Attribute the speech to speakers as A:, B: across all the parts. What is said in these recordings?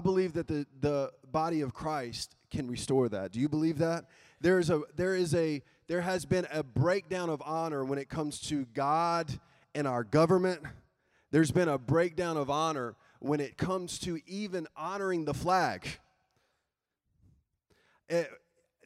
A: I believe that the, the body of Christ can restore that. Do you believe that? There is a there is a there has been a breakdown of honor when it comes to God and our government. There's been a breakdown of honor when it comes to even honoring the flag. It, eh,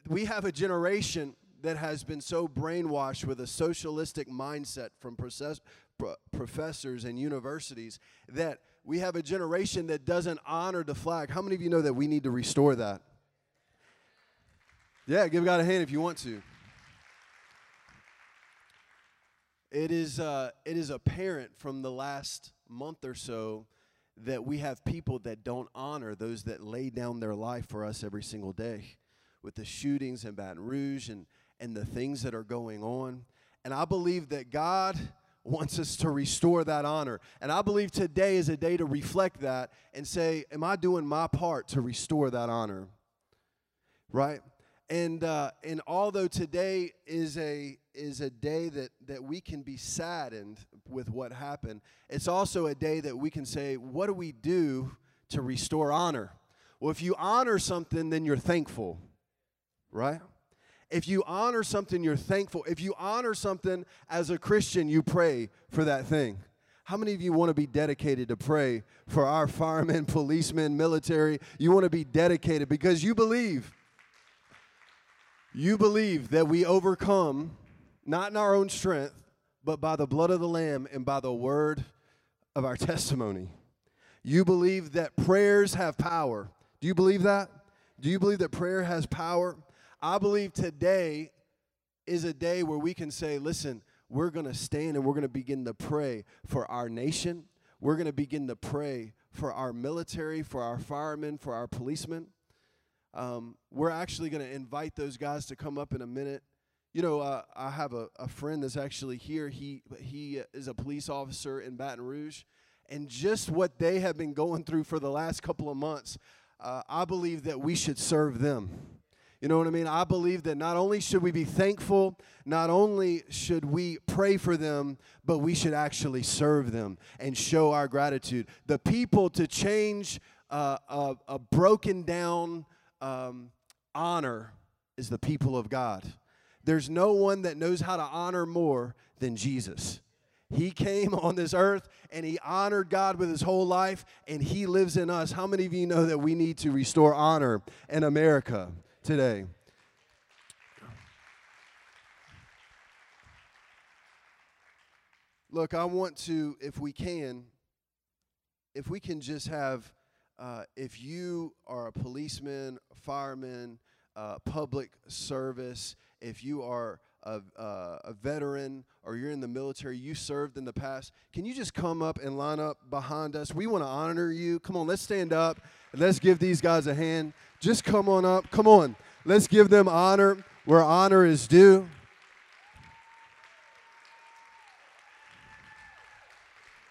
A: we have a generation that has been so brainwashed with a socialistic mindset from process, pro- professors and universities that we have a generation that doesn't honor the flag. How many of you know that we need to restore that? Yeah, give God a hand if you want to. It is, uh, it is apparent from the last month or so that we have people that don't honor those that lay down their life for us every single day with the shootings in Baton Rouge and, and the things that are going on. And I believe that God wants us to restore that honor. And I believe today is a day to reflect that and say, Am I doing my part to restore that honor? Right? And uh, and although today is a is a day that that we can be saddened with what happened, it's also a day that we can say, what do we do to restore honor? Well, if you honor something, then you're thankful, right? If you honor something, you're thankful. If you honor something as a Christian, you pray for that thing. How many of you want to be dedicated to pray for our firemen, policemen, military? You want to be dedicated because you believe. You believe that we overcome not in our own strength, but by the blood of the Lamb and by the word of our testimony. You believe that prayers have power. Do you believe that? Do you believe that prayer has power? I believe today is a day where we can say, listen, we're going to stand and we're going to begin to pray for our nation. We're going to begin to pray for our military, for our firemen, for our policemen. Um, we're actually going to invite those guys to come up in a minute. You know, uh, I have a, a friend that's actually here. He, he is a police officer in Baton Rouge. And just what they have been going through for the last couple of months, uh, I believe that we should serve them. You know what I mean? I believe that not only should we be thankful, not only should we pray for them, but we should actually serve them and show our gratitude. The people to change uh, a, a, broken down um, honor is the people of God. There's no one that knows how to honor more than Jesus. He came on this earth and he honored God with his whole life, and he lives in us. How many of you know that we need to restore honor in America? Today. Look, I want to, if we can, if we can just have, uh, if you are a policeman, fireman, uh, public service, if you are a, uh, a veteran or you're in the military, you served in the past, can you just come up and line up behind us? We want to honor you. Come on, let's stand up and let's give these guys a hand. Just come on up. Come on. Let's give them honor where honor is due.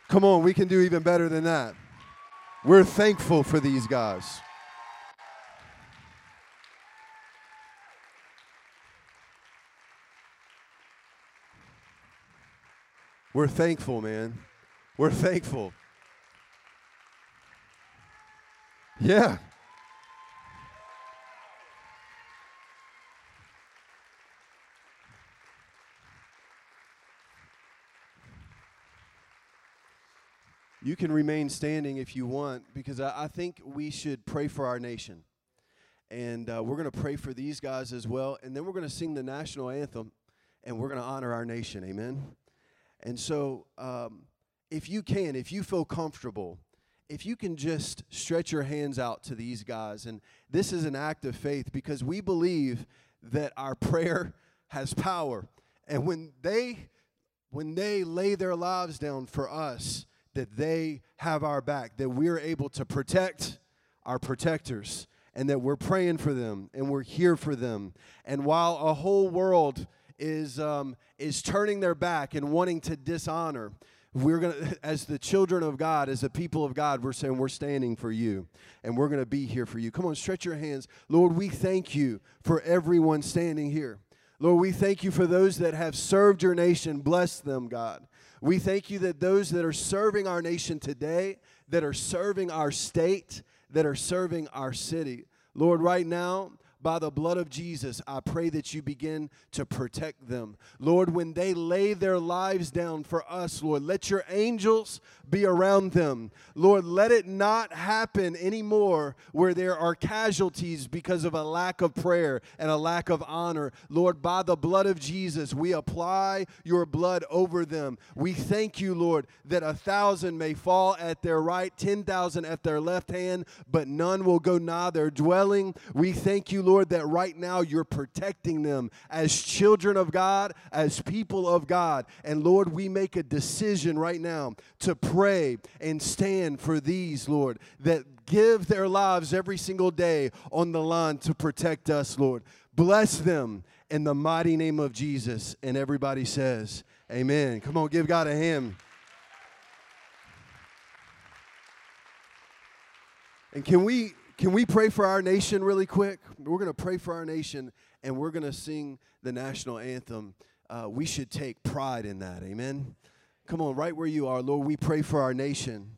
A: Come on, we can do even better than that. We're thankful for these guys. We're thankful, man. We're thankful. Yeah. You can remain standing if you want, because I, I think we should pray for our nation. And uh, we're going to pray for these guys as well. And then we're going to sing the national anthem, and we're going to honor our nation. Amen. And so, um, if you can, if you feel comfortable, if you can just stretch your hands out to these guys, and this is an act of faith because we believe that our prayer has power. And when they when they lay their lives down for us, that they have our back, that we're able to protect our protectors, and that we're praying for them and we're here for them. And while a whole world is, um, is turning their back and wanting to dishonor, we're going to, as the children of God, as the people of God, we're saying we're standing for you and we're going to be here for you. Come on, stretch your hands. Lord, we thank you for everyone standing here. Lord, we thank you for those that have served your nation. Bless them, God. We thank you that those that are serving our nation today, that are serving our state, that are serving our city. Lord, right now, by the blood of Jesus, I pray that you begin to protect them. Lord, when they lay their lives down for us, Lord, let your angels be around them. Lord, let it not happen anymore where there are casualties because of a lack of prayer and a lack of honor. Lord, by the blood of Jesus, we apply your blood over them. We thank you, Lord, that a thousand may fall at their right, 10,000 at their left hand, but none will go nigh their dwelling. We thank you, Lord Lord, that right now you're protecting them as children of God, as people of God. And Lord, we make a decision right now to pray and stand for these, Lord, that give their lives every single day on the line to protect us, Lord. Bless them in the mighty name of Jesus. And everybody says, Amen. Come on, give God a hand. And can we can we pray for our nation really quick? We're going to pray for our nation and we're going to sing the national anthem. Uh, we should take pride in that. Amen. Come on, right where you are, Lord, we pray for our nation.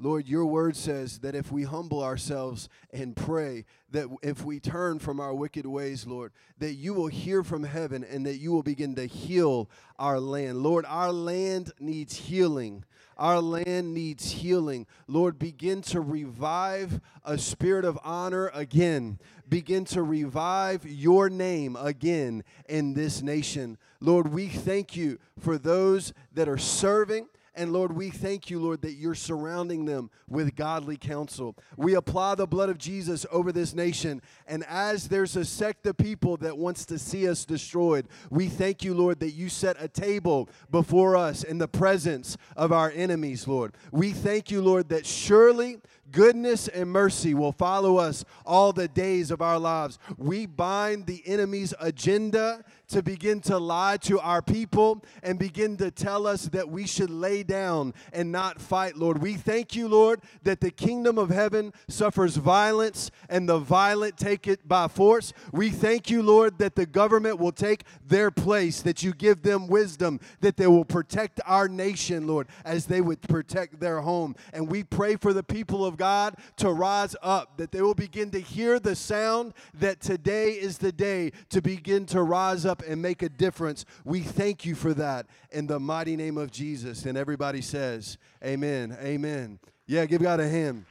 A: Lord, your word says that if we humble ourselves and pray, that if we turn from our wicked ways, Lord, that you will hear from heaven and that you will begin to heal our land. Lord, our land needs healing. Our land needs healing. Lord, begin to revive a spirit of honor again. Begin to revive your name again in this nation. Lord, we thank you for those that are serving and Lord, we thank you, Lord, that you're surrounding them with godly counsel. We apply the blood of Jesus over this nation. And as there's a sect of people that wants to see us destroyed, we thank you, Lord, that you set a table before us in the presence of our enemies, Lord. We thank you, Lord, that surely goodness and mercy will follow us all the days of our lives. We bind the enemy's agenda to begin to lie to our people and begin to tell us that we should lay down and not fight, Lord. We thank you, Lord, that the kingdom of heaven suffers violence and the violent take it by force. We thank you, Lord, that the government will take their place, that you give them wisdom, that they will protect our nation, Lord, as they would protect their home. And we pray for the people of God to rise up, that they will begin to hear the sound that today is the day to begin to rise up and make a difference. We thank you for that in the mighty name of Jesus. And everybody says, Amen. Amen. Yeah, give God a hand.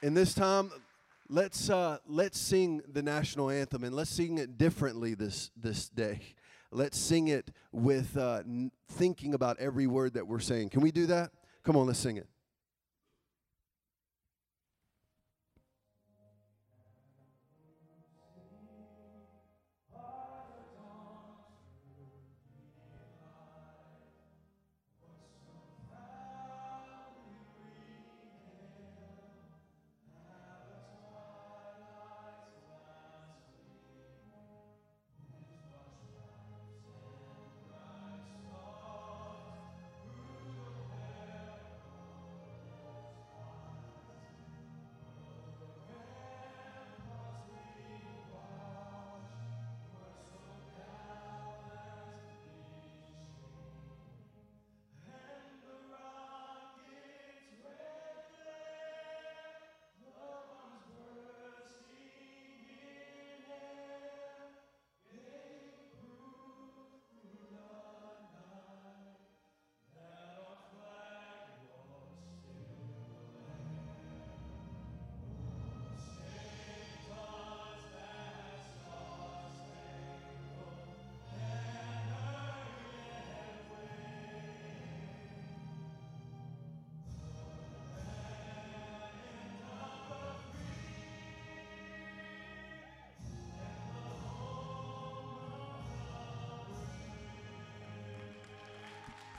A: In this time, let's uh, let's sing the national anthem and let's sing it differently this this day. Let's sing it with uh, thinking about every word that we're saying. Can we do that? Come on, let's sing it.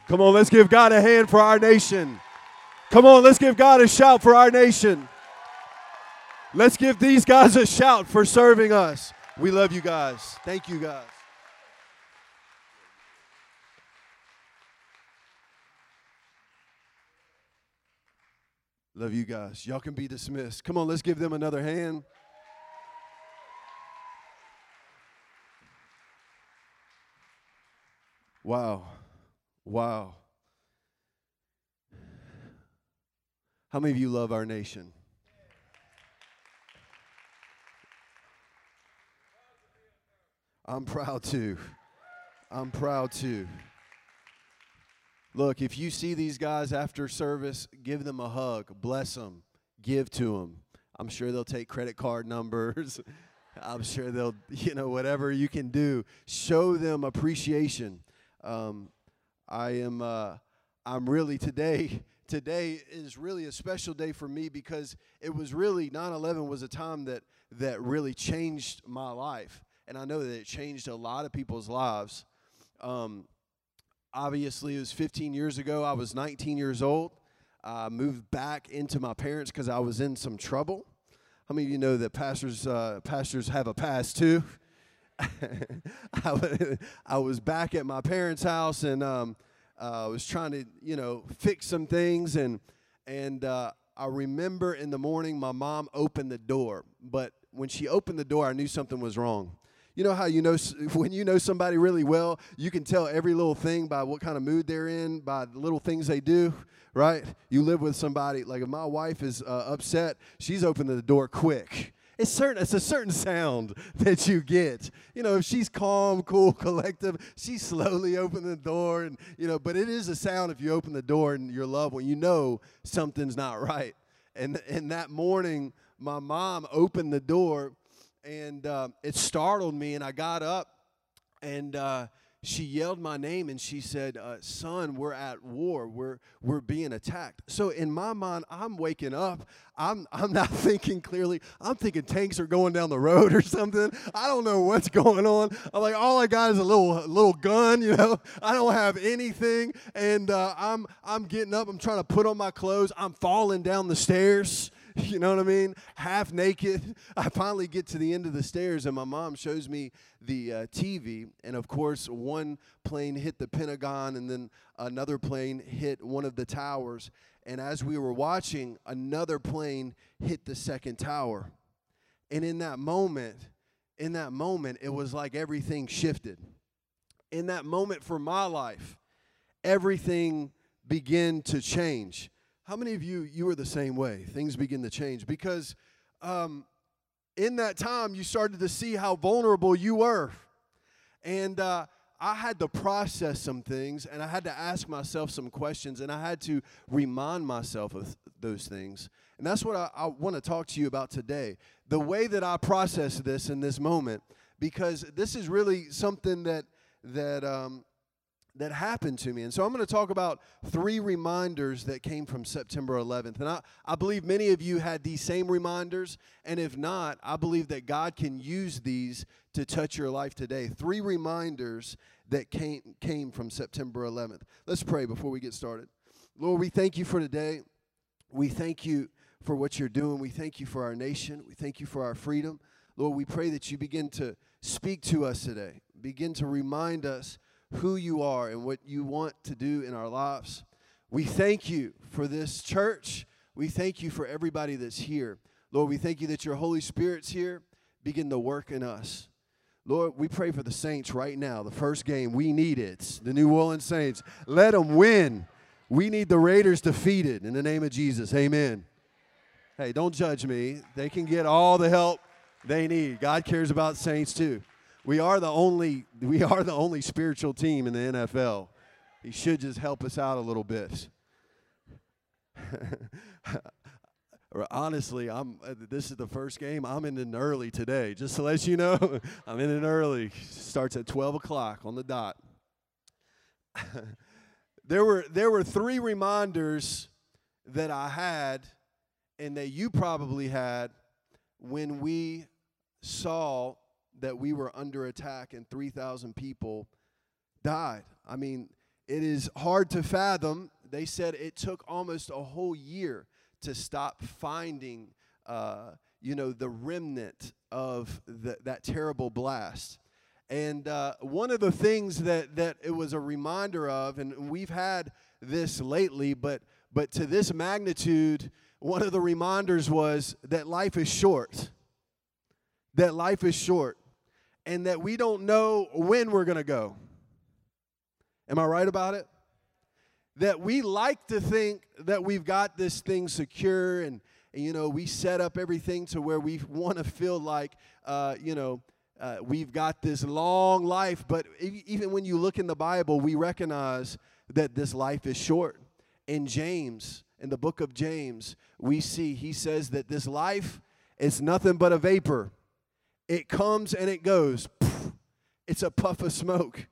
A: Come on, let's give God a hand for our nation. Come on, let's give God a shout for our nation. Let's give these guys a shout for serving us. We love you guys. Thank you, guys. Love you guys. Y'all can be dismissed. Come on, let's give them another hand. Wow. Wow. How many of you love our nation? I'm proud to. I'm proud to. Look, if you see these guys after service, give them a hug, bless them, give to them. I'm sure they'll take credit card numbers. I'm sure they'll, you know, whatever you can do, show them appreciation. Um, I am, uh, I'm really today. Today is really a special day for me because it was really 9/11 was a time that that really changed my life, and I know that it changed a lot of people's lives. Um, obviously, it was 15 years ago. I was 19 years old. I moved back into my parents because I was in some trouble. How many of you know that pastors uh, pastors have a past too? I was back at my parents' house and um, uh, I was trying to, you know, fix some things and and uh, I remember in the morning my mom opened the door, but when she opened the door, I knew something was wrong. You know how you know when you know somebody really well, you can tell every little thing by what kind of mood they're in, by the little things they do right? You live with somebody, like if my wife is uh, upset, she's opening the door quick. It's certain. It's a certain sound that you get. You know, if she's calm, cool, collective, she's slowly opening the door, and you know. But it is a sound if you open the door and your loved one, you know something's not right. And and that morning, my mom opened the door, and uh, it startled me, and I got up, and uh, she yelled my name and she said, uh, "Son, we're at war. We're we're being attacked." So in my mind, I'm waking up. I'm I'm not thinking clearly. I'm thinking tanks are going down the road or something. I don't know what's going on. I'm like, all I got is a little little gun. You know, I don't have anything, and uh, I'm I'm getting up. I'm trying to put on my clothes. I'm falling down the stairs. You know what I mean? Half naked. I finally get to the end of the stairs, and my mom shows me the uh, TV. And of course, one plane hit the Pentagon, and then another plane hit one of the towers. And as we were watching, another plane hit the second tower. And in that moment, in that moment, it was like everything shifted. In that moment for my life, everything began to change. How many of you, you were the same way? Things begin to change because um, in that time you started to see how vulnerable you were. And uh, I had to process some things and I had to ask myself some questions and I had to remind myself of those things. And that's what I, I want to talk to you about today. The way that I process this in this moment, because this is really something that that um, that happened to me. And so I'm going to talk about three reminders that came from September 11th. And I, I believe many of you had these same reminders. And if not, I believe that God can use these to touch your life today. Three reminders that came, came from September 11th. Let's pray before we get started. Lord, we thank you for today. We thank you for what you're doing. We thank you for our nation. We thank you for our freedom. Lord, we pray that you begin to speak to us today, begin to remind us who you are and what you want to do in our lives. We thank you for this church. We thank you for everybody that's here. Lord, we thank you that your Holy Spirit's here. Begin to work in us. Lord, we pray for the Saints right now. The first game, we need it. The New Orleans Saints. Let them win. We need the Raiders defeated in the name of Jesus. Amen. Hey, don't judge me. They can get all the help they need. God cares about Saints too. We are the only we are the only spiritual team in the NFL. He should just help us out a little bit. Honestly, I'm. This is the first game. I'm in it early today. Just to let you know, I'm in it early. Starts at 12 o'clock on the dot. there were there were three reminders that I had, and that you probably had when we saw that we were under attack and 3,000 people died. I mean, it is hard to fathom. They said it took almost a whole year to stop finding, uh, you know, the remnant of the, that terrible blast. And uh, one of the things that, that it was a reminder of, and we've had this lately, but, but to this magnitude, one of the reminders was that life is short. That life is short and that we don't know when we're going to go. Am I right about it? that we like to think that we've got this thing secure and, and you know, we set up everything to where we want to feel like, uh, you know, uh, we've got this long life. But even when you look in the Bible, we recognize that this life is short. In James, in the book of James, we see he says that this life is nothing but a vapor. It comes and it goes. It's a puff of smoke.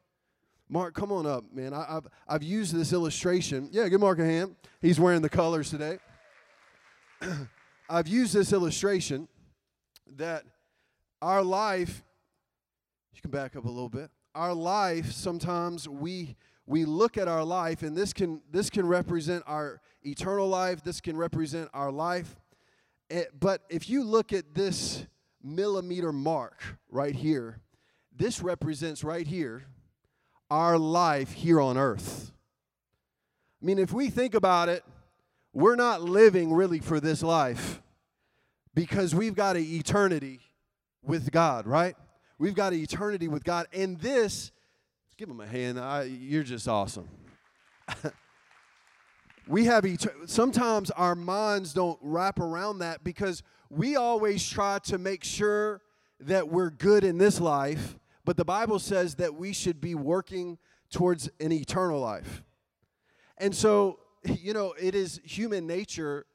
A: Mark, come on up, man. I, have I've used this illustration. Yeah, give Mark a hand. He's wearing the colors today. I've used this illustration that our life, you can back up a little bit. Our life, sometimes we we look at our life, and this can this can represent our eternal life, this can represent our life. It, eh, but if you look at this millimeter mark right here, this represents right here our life here on earth. I mean, if we think about it, we're not living really for this life because we've got an eternity with God, right? We've got an eternity with God. And this, give him a hand. I, you're just awesome. we have et- sometimes our minds don't wrap around that because we always try to make sure that we're good in this life but the Bible says that we should be working towards an eternal life. And so, you know, it is human nature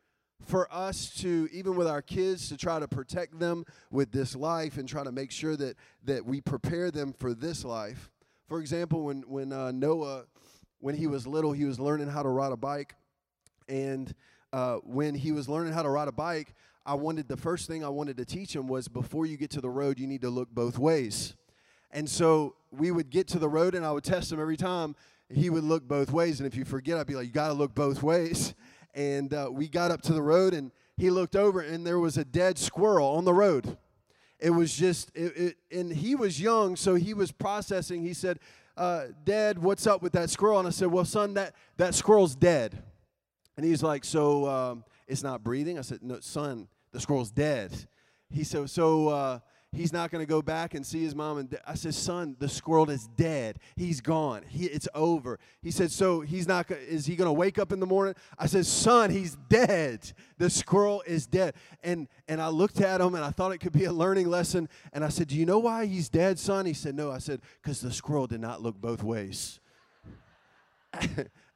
A: for us to even with our kids to try to protect them with this life and try to make sure that that we prepare them for this life for example when when uh, noah when he was little he was learning how to ride a bike and uh, when he was learning how to ride a bike i wanted the first thing i wanted to teach him was before you get to the road you need to look both ways and so we would get to the road, and I would test him every time. He would look both ways, and if you forget, I'd be like, "You got to look both ways." And uh, we got up to the road, and he looked over, and there was a dead squirrel on the road. It was just, it, it, and he was young, so he was processing. He said, uh, "Dad, what's up with that squirrel?" And I said, "Well, son, that that squirrel's dead." And he's like, "So um, it's not breathing?" I said, "No, son, the squirrel's dead." He said, "So." Uh, he's not going to go back and see his mom and. I said, son, the squirrel is dead. He's gone. He, it's over. He said, so he's not, is he going to wake up in the morning? I said, son, he's dead. The squirrel is dead. And, and I looked at him and I thought it could be a learning lesson. And I said, do you know why he's dead, son? He said, no. I said, because the squirrel did not look both ways.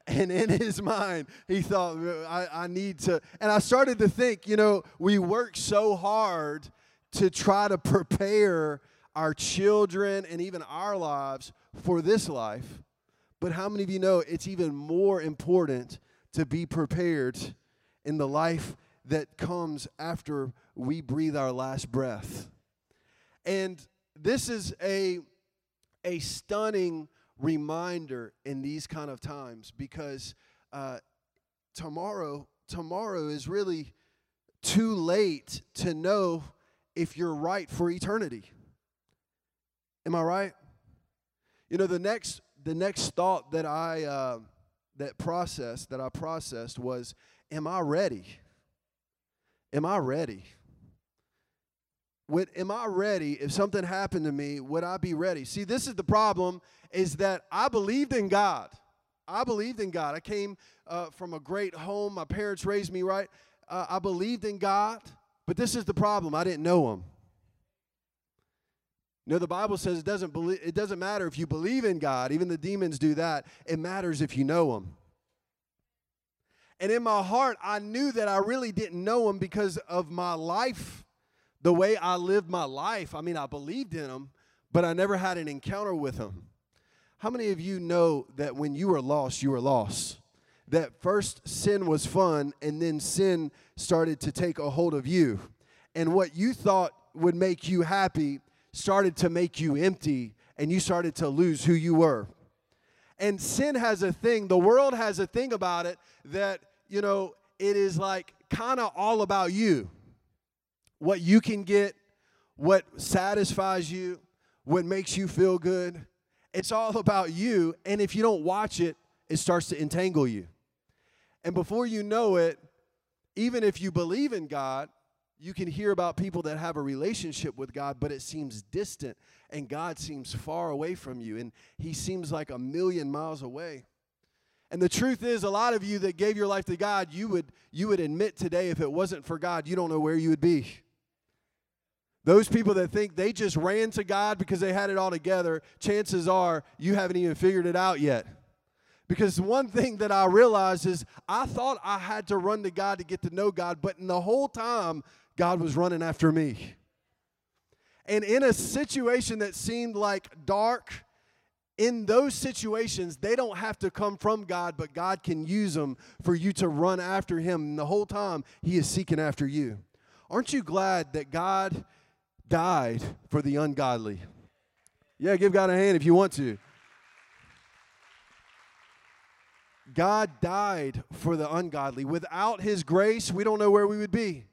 A: and in his mind, he thought, I, I need to. And I started to think, you know, we work so hard to try to prepare our children and even our lives for this life. But how many of you know it's even more important to be prepared in the life that comes after we breathe our last breath? And this is a, a stunning reminder in these kind of times because uh, tomorrow tomorrow is really too late to know if you're right for eternity. Am I right? You know, the next the next thought that I uh, that processed that I processed was, "Am I ready? Am I ready? Would am I ready? If something happened to me, would I be ready?" See, this is the problem: is that I believed in God. I believed in God. I came uh, from a great home. My parents raised me right. Uh, I believed in God. But this is the problem I didn't know him. You know, the Bible says it doesn't, believe, it doesn't matter if you believe in God, even the demons do that. It matters if you know him. And in my heart, I knew that I really didn't know him because of my life, the way I lived my life. I mean, I believed in him, but I never had an encounter with him. How many of you know that when you were lost, you were lost? that first sin was fun and then sin started to take a hold of you. And what you thought would make you happy started to make you empty and you started to lose who you were. And sin has a thing, the world has a thing about it that, you know, it is like kind of all about you. What you can get, what satisfies you, what makes you feel good. It's all about you. And if you don't watch it, it starts to entangle you. And before you know it, even if you believe in God, you can hear about people that have a relationship with God, but it seems distant, and God seems far away from you, and He seems like a million miles away. And the truth is, a lot of you that gave your life to God, you would, you would admit today if it wasn't for God, you don't know where you would be. Those people that think they just ran to God because they had it all together, chances are you haven't even figured it out yet. Because one thing that I realized is I thought I had to run to God to get to know God, but in the whole time, God was running after me. And in a situation that seemed like dark, in those situations, they don't have to come from God, but God can use them for you to run after Him. And the whole time, He is seeking after you. Aren't you glad that God died for the ungodly. Yeah, give God a hand if you want to. God died for the ungodly. Without His grace, we don't know where we would be.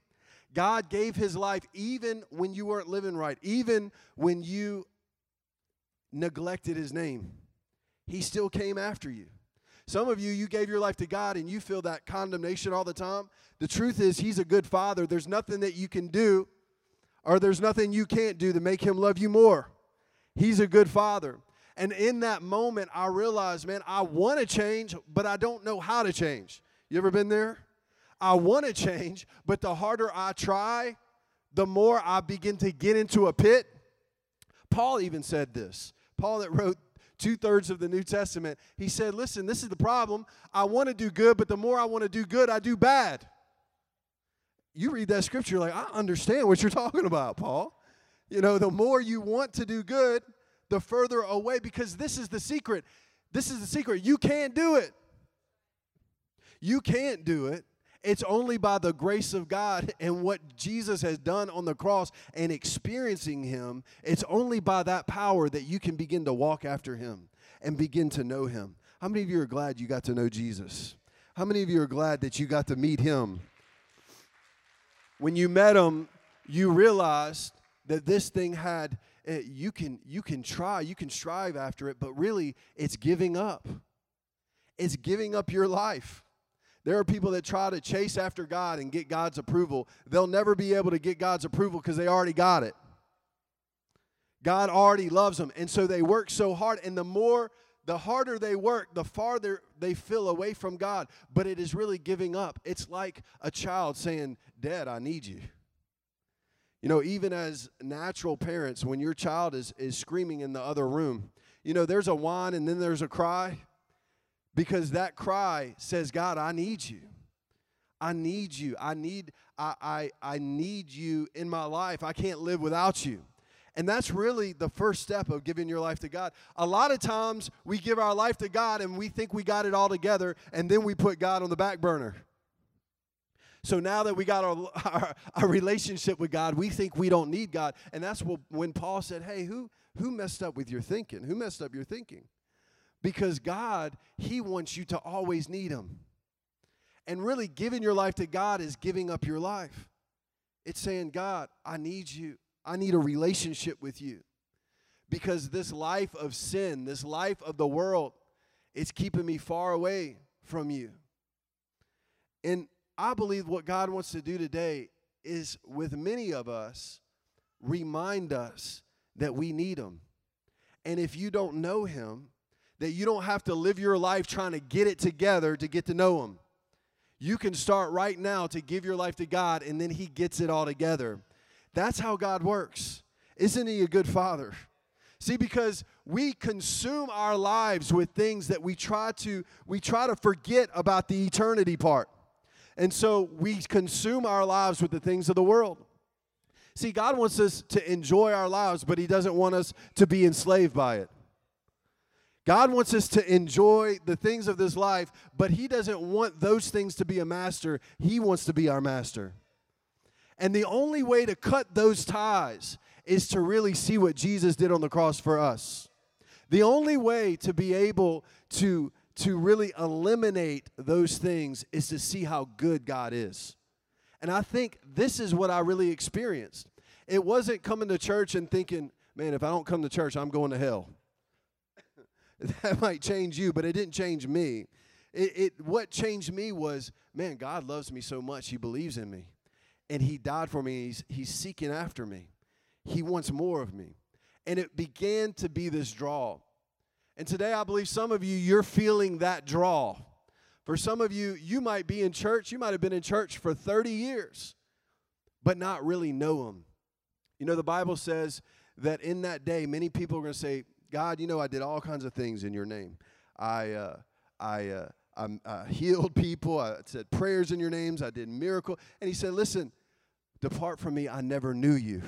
A: God gave His life even when you weren't living right, even when you neglected His name. He still came after you. Some of you, you gave your life to God and you feel that condemnation all the time. The truth is, He's a good Father. There's nothing that you can do or there's nothing you can't do to make him love you more. He's a good father. And in that moment, I realized, man, I want to change, but I don't know how to change. You ever been there? I want to change, but the harder I try, the more I begin to get into a pit. Paul even said this. Paul, that wrote two thirds of the New Testament, he said, Listen, this is the problem. I want to do good, but the more I want to do good, I do bad you read that scripture, like, I understand what you're talking about, Paul. You know, the more you want to do good, the further away, because this is the secret. This is the secret. You can't do it. You can't do it. It's only by the grace of God and what Jesus has done on the cross and experiencing Him. It's only by that power that you can begin to walk after Him and begin to know Him. How many of you are glad you got to know Jesus? How many of you are glad that you got to meet Him? When you met him, you realized that this thing had uh, you can you can try, you can strive after it, but really it's giving up. It's giving up your life. There are people that try to chase after God and get God's approval. They'll never be able to get God's approval because they already got it. God already loves them. And so they work so hard. And the more, the harder they work, the farther they feel away from God. But it is really giving up. It's like a child saying, Dad, I need you. You know, even as natural parents, when your child is, is screaming in the other room, you know, there's a whine and then there's a cry because that cry says, God, I need you. I need you. I need, I, I, I need you in my life. I can't live without you. And that's really the first step of giving your life to God. A lot of times we give our life to God and we think we got it all together, and then we put God on the back burner. So now that we got our, our, our, relationship with God, we think we don't need God. And that's what, when Paul said, Hey, who, who messed up with your thinking? Who messed up your thinking? Because God, He wants you to always need Him. And really, giving your life to God is giving up your life. It's saying, God, I need you. I need a relationship with you. Because this life of sin, this life of the world, it's keeping me far away from you. And I believe what God wants to do today is with many of us, remind us that we need Him. And if you don't know Him, that you don't have to live your life trying to get it together to get to know Him. You can start right now to give your life to God, and then He gets it all together. That's how God works. Isn't He a good Father? See, because we consume our lives with things that we try to we try to forget about the eternity part. And so we consume our lives with the things of the world. See, God wants us to enjoy our lives, but He doesn't want us to be enslaved by it. God wants us to enjoy the things of this life, but He doesn't want those things to be a master. He wants to be our master. And the only way to cut those ties is to really see what Jesus did on the cross for us. The only way to be able to to really eliminate those things is to see how good God is. And I think this is what I really experienced. It wasn't coming to church and thinking, man, if I don't come to church, I'm going to hell. that might change you, but it didn't change me. It, it, what changed me was, man, God loves me so much. He believes in me. And He died for me. He's, he's seeking after me. He wants more of me. And it began to be this draw. And today, I believe some of you, you're feeling that draw. For some of you, you might be in church, you might have been in church for 30 years, but not really know Him. You know, the Bible says that in that day, many people are going to say, God, you know, I did all kinds of things in your name. I, uh, I, uh, I, I healed people. I said prayers in your names. I did miracle. And he said, listen, depart from me. I never knew you.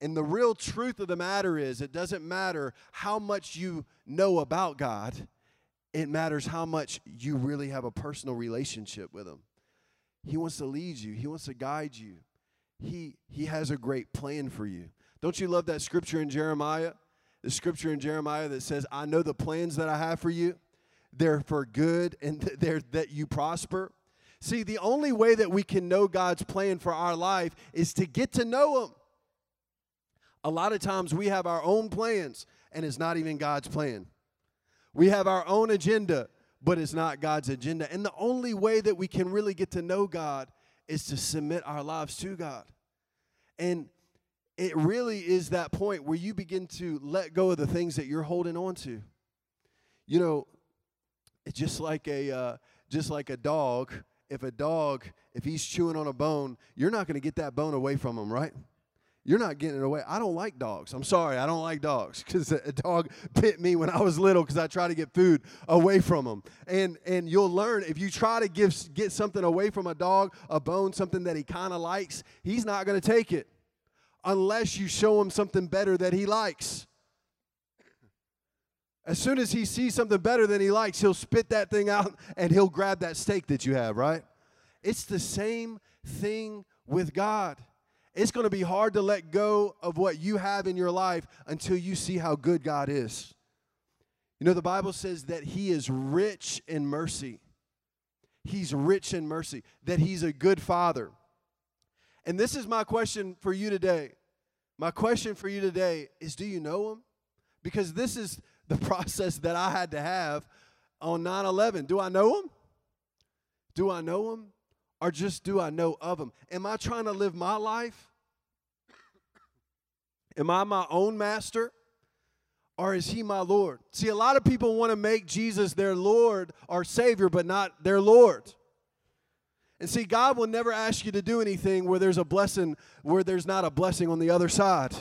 A: And the real truth of the matter is, it doesn't matter how much you know about God, it matters how much you really have a personal relationship with Him. He wants to lead you, He wants to guide you. He, he has a great plan for you. Don't you love that scripture in Jeremiah? The scripture in Jeremiah that says, I know the plans that I have for you. They're for good and they're that you prosper. See, the only way that we can know God's plan for our life is to get to know Him. A lot of times we have our own plans and it's not even God's plan. We have our own agenda, but it's not God's agenda. And the only way that we can really get to know God is to submit our lives to God. And it really is that point where you begin to let go of the things that you're holding on to. You know, it's just like a uh, just like a dog. If a dog, if he's chewing on a bone, you're not going to get that bone away from him, right? You're not getting it away. I don't like dogs. I'm sorry, I don't like dogs because a dog bit me when I was little because I tried to get food away from them. And and you'll learn if you try to give get something away from a dog, a bone, something that he kind of likes, he's not going to take it unless you show him something better that he likes. As soon as he sees something better than he likes, he'll spit that thing out and he'll grab that steak that you have, right? It's the same thing with God. It's going to be hard to let go of what you have in your life until you see how good God is. You know, the Bible says that He is rich in mercy. He's rich in mercy, that He's a good Father. And this is my question for you today. My question for you today is do you know Him? Because this is the process that I had to have on 9 11. Do I know Him? Do I know Him? or just do I know of him? Am I trying to live my life? Am I my own master? Or is he my Lord? See, a lot of people want to make Jesus their Lord or Savior, but not their Lord. And see, God will never ask you to do anything where there's a blessing, where there's not a blessing on the other side.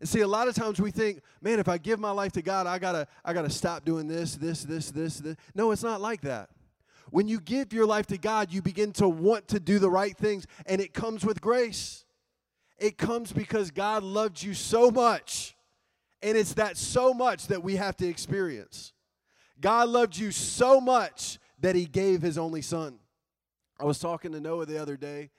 A: And see, a lot of times we think, man, if I give my life to God, I gotta, I gotta stop doing this, this, this, this, this. No, it's not like that. When you give your life to God, you begin to want to do the right things, and it comes with grace. It comes because God loved you so much, and it's that so much that we have to experience. God loved you so much that He gave His only Son. I was talking to Noah the other day,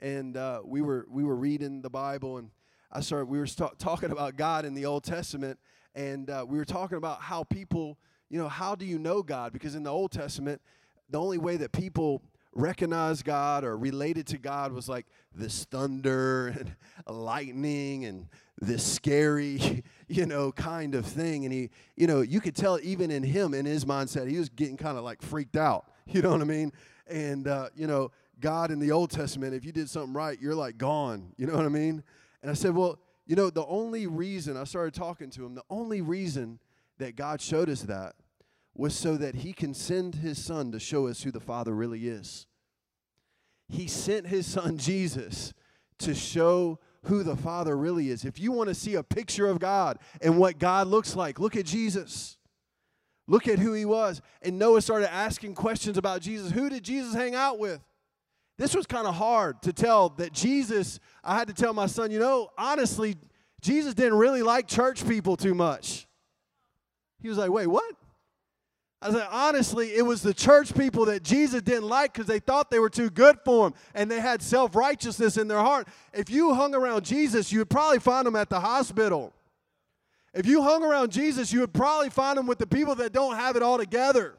A: and uh, we were we were reading the Bible, and I started. We were st- talking about God in the Old Testament, and uh, we were talking about how people, you know, how do you know God? Because in the Old Testament, the only way that people recognized God or related to God was like this thunder and lightning and this scary, you know, kind of thing. And he, you know, you could tell even in him, in his mindset, he was getting kind of like freaked out. You know what I mean? And, uh, you know, God in the Old Testament, if you did something right, you're like gone. You know what I mean? And I said, well, you know, the only reason I started talking to him, the only reason that God showed us that was so that he can send his son to show us who the Father really is. He sent his son Jesus to show who the Father really is. If you want to see a picture of God and what God looks like, look at Jesus. Look at who he was. And Noah started asking questions about Jesus. Who did Jesus hang out with? This was kind of hard to tell that Jesus, I had to tell my son, you know, honestly, Jesus didn't really like church people too much. He was like, wait, what? I said, honestly, it was the church people that Jesus didn't like because they thought they were too good for him and they had self righteousness in their heart. If you hung around Jesus, you would probably find him at the hospital. If you hung around Jesus, you would probably find him with the people that don't have it all together.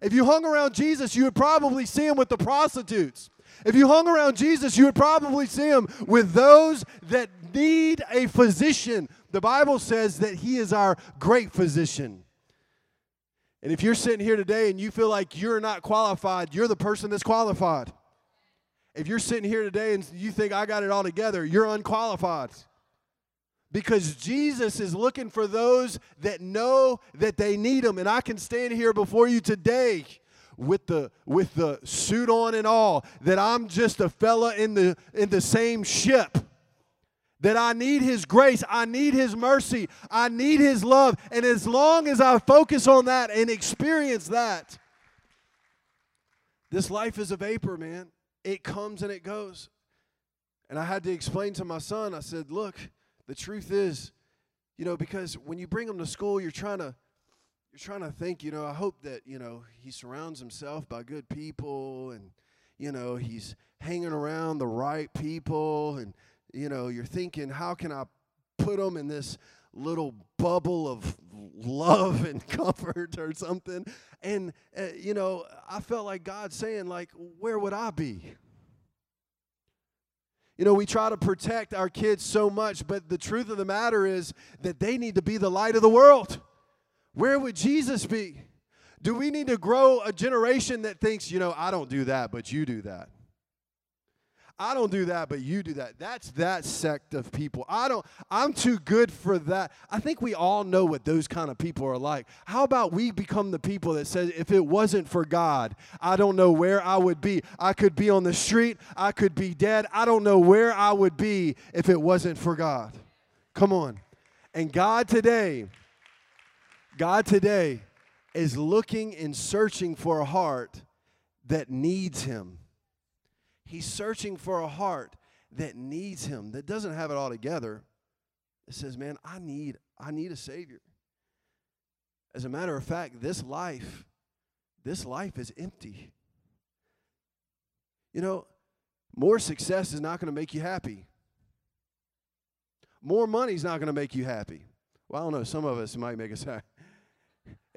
A: If you hung around Jesus, you would probably see him with the prostitutes. If you hung around Jesus, you would probably see him with those that need a physician. The Bible says that he is our great physician. And if you're sitting here today and you feel like you're not qualified, you're the person that's qualified. If you're sitting here today and you think I got it all together, you're unqualified. because Jesus is looking for those that know that they need him. And I can stand here before you today with the with the suit on and all that I'm just a fella in the in the same ship. That I need his grace, I need his mercy, I need his love. And as long as I focus on that and experience that, this life is a vapor, man. It comes and it goes. And I had to explain to my son, I said, look, the truth is, you know, because when you bring them to school, you're trying to you're trying to think, you know, I hope that, you know, he surrounds himself by good people and, you know, he's hanging around the right people. And, you know, you're thinking, how can I put him in this little bubble of love and comfort or something? And, uh, you know, I felt like God saying, like, where would I be? You know, we try to protect our kids so much, but the truth of the matter is that they need to be the light of the world. Where would Jesus be? Do we need to grow a generation that thinks, you know, I don't do that, but you do that? I don't do that, but you do that. That's that sect of people. I don't, I'm too good for that. I think we all know what those kind of people are like. How about we become the people that says, if it wasn't for God, I don't know where I would be. I could be on the street, I could be dead. I don't know where I would be if it wasn't for God. Come on. And God today, God today is looking and searching for a heart that needs Him He's searching for a heart that needs him, that doesn't have it all together. It says, "Man, I need I need a savior." As a matter of fact, this life this life is empty. You know, more success is not going to make you happy. More money is not going to make you happy. Well, I don't know. Some of us might make us happy.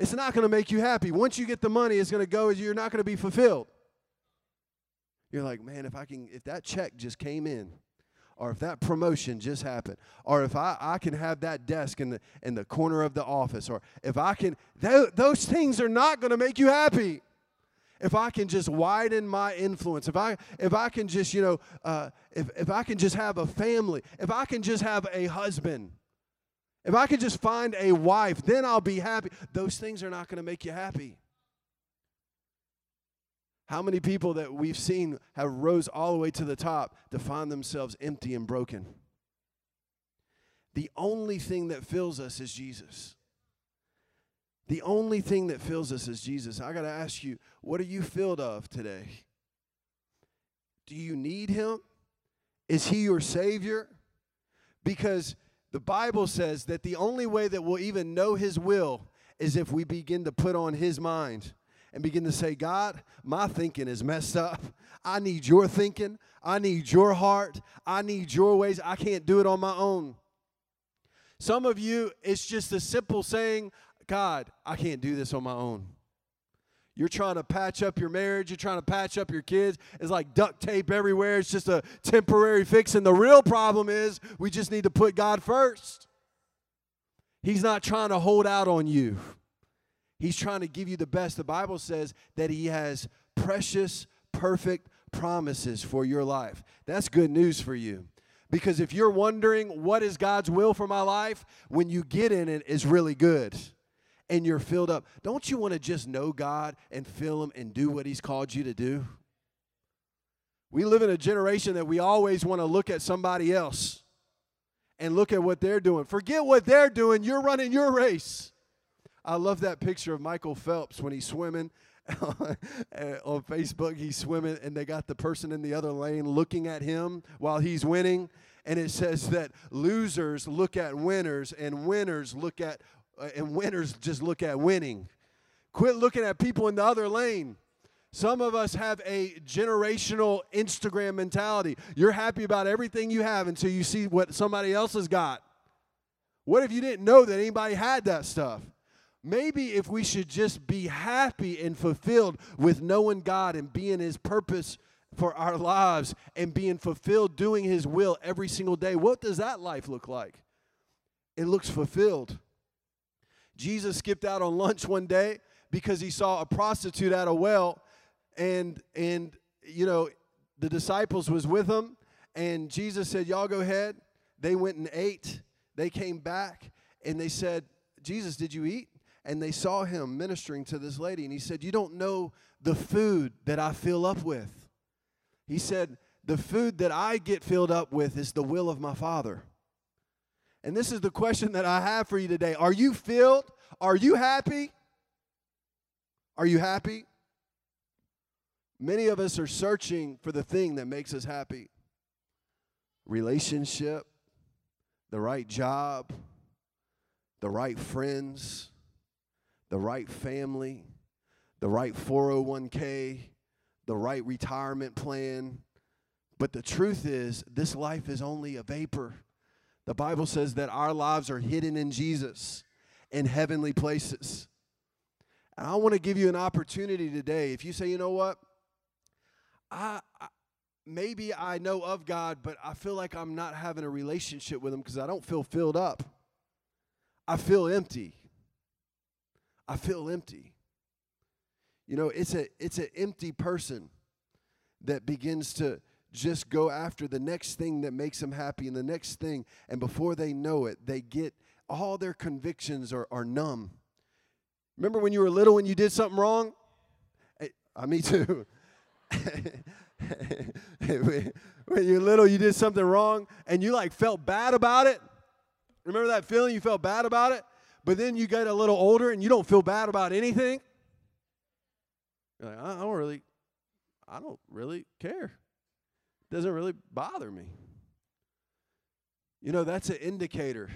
A: It's not going to make you happy. Once you get the money, it's going to go. As you're not going to be fulfilled. You're like, man, if I can, if that check just came in, or if that promotion just happened, or if I, I can have that desk in the in the corner of the office, or if I can, th- those things are not going to make you happy. If I can just widen my influence, if I if I can just you know uh, if if I can just have a family, if I can just have a husband, if I could just find a wife, then I'll be happy. Those things are not going to make you happy. How many people that we've seen have rose all the way to the top to find themselves empty and broken? The only thing that fills us is Jesus. The only thing that fills us is Jesus. I got to ask you, what are you filled of today? Do you need him? Is he your savior? Because the Bible says that the only way that we'll even know his will is if we begin to put on his mind and begin to say, God, my thinking is messed up. I need your thinking. I need your heart. I need your ways. I can't do it on my own. Some of you, it's just a simple saying, God, I can't do this on my own. You're trying to patch up your marriage, you're trying to patch up your kids. It's like duct tape everywhere. It's just a temporary fix. And the real problem is we just need to put God first. He's not trying to hold out on you. He's trying to give you the best. The Bible says that He has precious, perfect promises for your life. That's good news for you. Because if you're wondering what is God's will for my life, when you get in it, it's really good and you're filled up. Don't you want to just know God and feel Him and do what He's called you to do? We live in a generation that we always want to look at somebody else and look at what they're doing. Forget what they're doing, you're running your race. I love that picture of Michael Phelps when he's swimming on Facebook. He's swimming, and they got the person in the other lane looking at him while he's winning. And it says that losers look at winners, and winners look at, and winners just look at winning. Quit looking at people in the other lane. Some of us have a generational Instagram mentality. You're happy about everything you have until you see what somebody else has got. What if you didn't know that anybody had that stuff? Maybe if we should just be happy and fulfilled with knowing God and being His purpose for our lives and being fulfilled doing His will every single day, what does that life look like? It looks fulfilled. Jesus skipped out on lunch one day because he saw a prostitute at a well and and you know the disciples was with him and Jesus said y'all go ahead they went and ate they came back and they said, Jesus, did you eat? And they saw him ministering to this lady. And he said, You don't know the food that I fill up with. He said, The food that I get filled up with is the will of my Father. And this is the question that I have for you today Are you filled? Are you happy? Are you happy? Many of us are searching for the thing that makes us happy relationship, the right job, the right friends, the right family, the right 401k, the right retirement plan. But the truth is, this life is only a vapor. The Bible says that our lives are hidden in Jesus in heavenly places. And I want to give you an opportunity today. If you say, you know what, I, I maybe I know of God, but I feel like I'm not having a relationship with Him because I don't feel filled up. I feel empty. I feel empty. You know, it's a it's an empty person that begins to just go after the next thing that makes them happy and the next thing, and before they know it, they get all their convictions are, are numb. Remember when you were little and you did something wrong? Hey, uh, me too. when you're little, you did something wrong and you like felt bad about it. Remember that feeling? You felt bad about it, but then you get a little older and you don't feel bad about anything. You're like, I don't really, I don't really care. Doesn't really bother me. You know, that's an indicator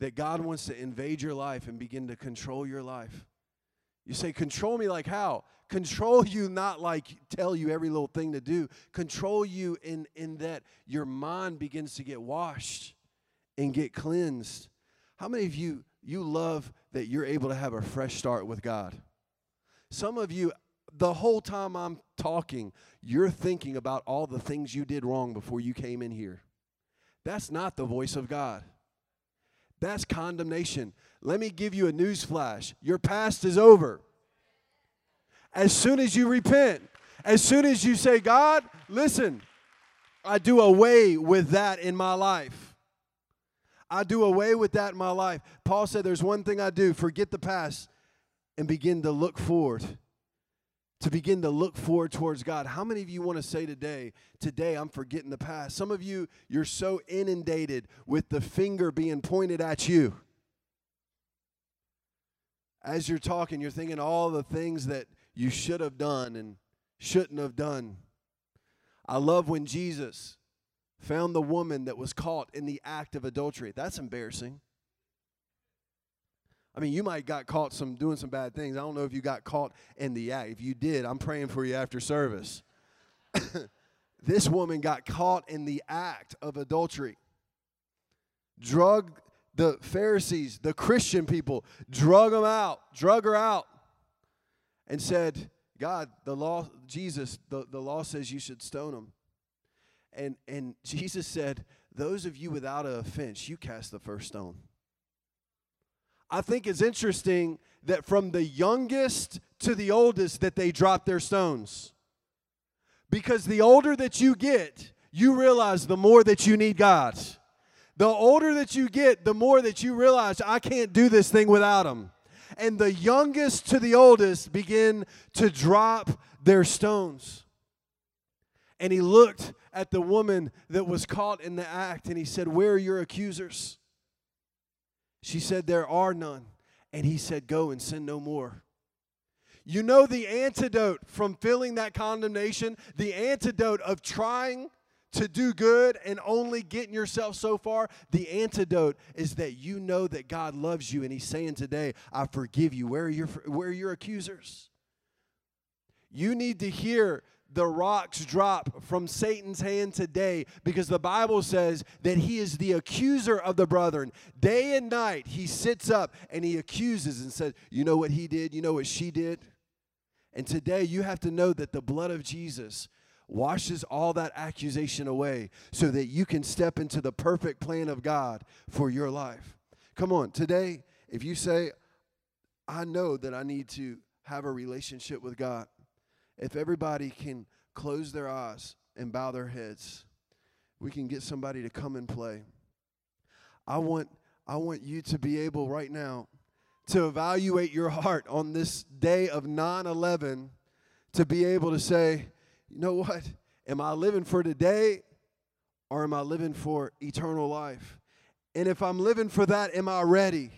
A: that God wants to invade your life and begin to control your life. You say, control me like how? Control you not like tell you every little thing to do. Control you in, in that your mind begins to get washed and get cleansed. How many of you you love that you're able to have a fresh start with God? Some of you the whole time I'm talking, you're thinking about all the things you did wrong before you came in here. That's not the voice of God. That's condemnation. Let me give you a news flash. Your past is over. As soon as you repent, as soon as you say, God, listen, I do away with that in my life. I do away with that in my life. Paul said, There's one thing I do forget the past and begin to look forward to begin to look forward towards God. How many of you want to say today, today I'm forgetting the past? Some of you, you're so inundated with the finger being pointed at you. As you're talking, you're thinking all the things that you should have done and shouldn't have done. I love when Jesus found the woman that was caught in the act of adultery. That's embarrassing. I mean, you might got caught some doing some bad things. I don't know if you got caught in the act. If you did, I'm praying for you after service. this woman got caught in the act of adultery. Drug the Pharisees, the Christian people, drug them out, drug her out, and said, God, the law, Jesus, the, the law says you should stone them. And, and Jesus said, Those of you without an offense, you cast the first stone. I think it's interesting that from the youngest to the oldest that they drop their stones. Because the older that you get, you realize the more that you need God. The older that you get, the more that you realize I can't do this thing without him. And the youngest to the oldest begin to drop their stones. And he looked at the woman that was caught in the act and he said, Where are your accusers? She said, There are none. And he said, Go and sin no more. You know the antidote from feeling that condemnation, the antidote of trying to do good and only getting yourself so far, the antidote is that you know that God loves you and He's saying today, I forgive you. Where are your, where are your accusers? You need to hear the rocks drop from Satan's hand today because the Bible says that he is the accuser of the brethren. Day and night, he sits up and he accuses and says, You know what he did? You know what she did? And today, you have to know that the blood of Jesus washes all that accusation away so that you can step into the perfect plan of God for your life. Come on, today, if you say, I know that I need to have a relationship with God if everybody can close their eyes and bow their heads, we can get somebody to come and play. I want I want you to be able right now to evaluate your heart on this day of 9/11 to be able to say, you know what? Am I living for today or am I living for eternal life? And if I'm living for that, am I ready?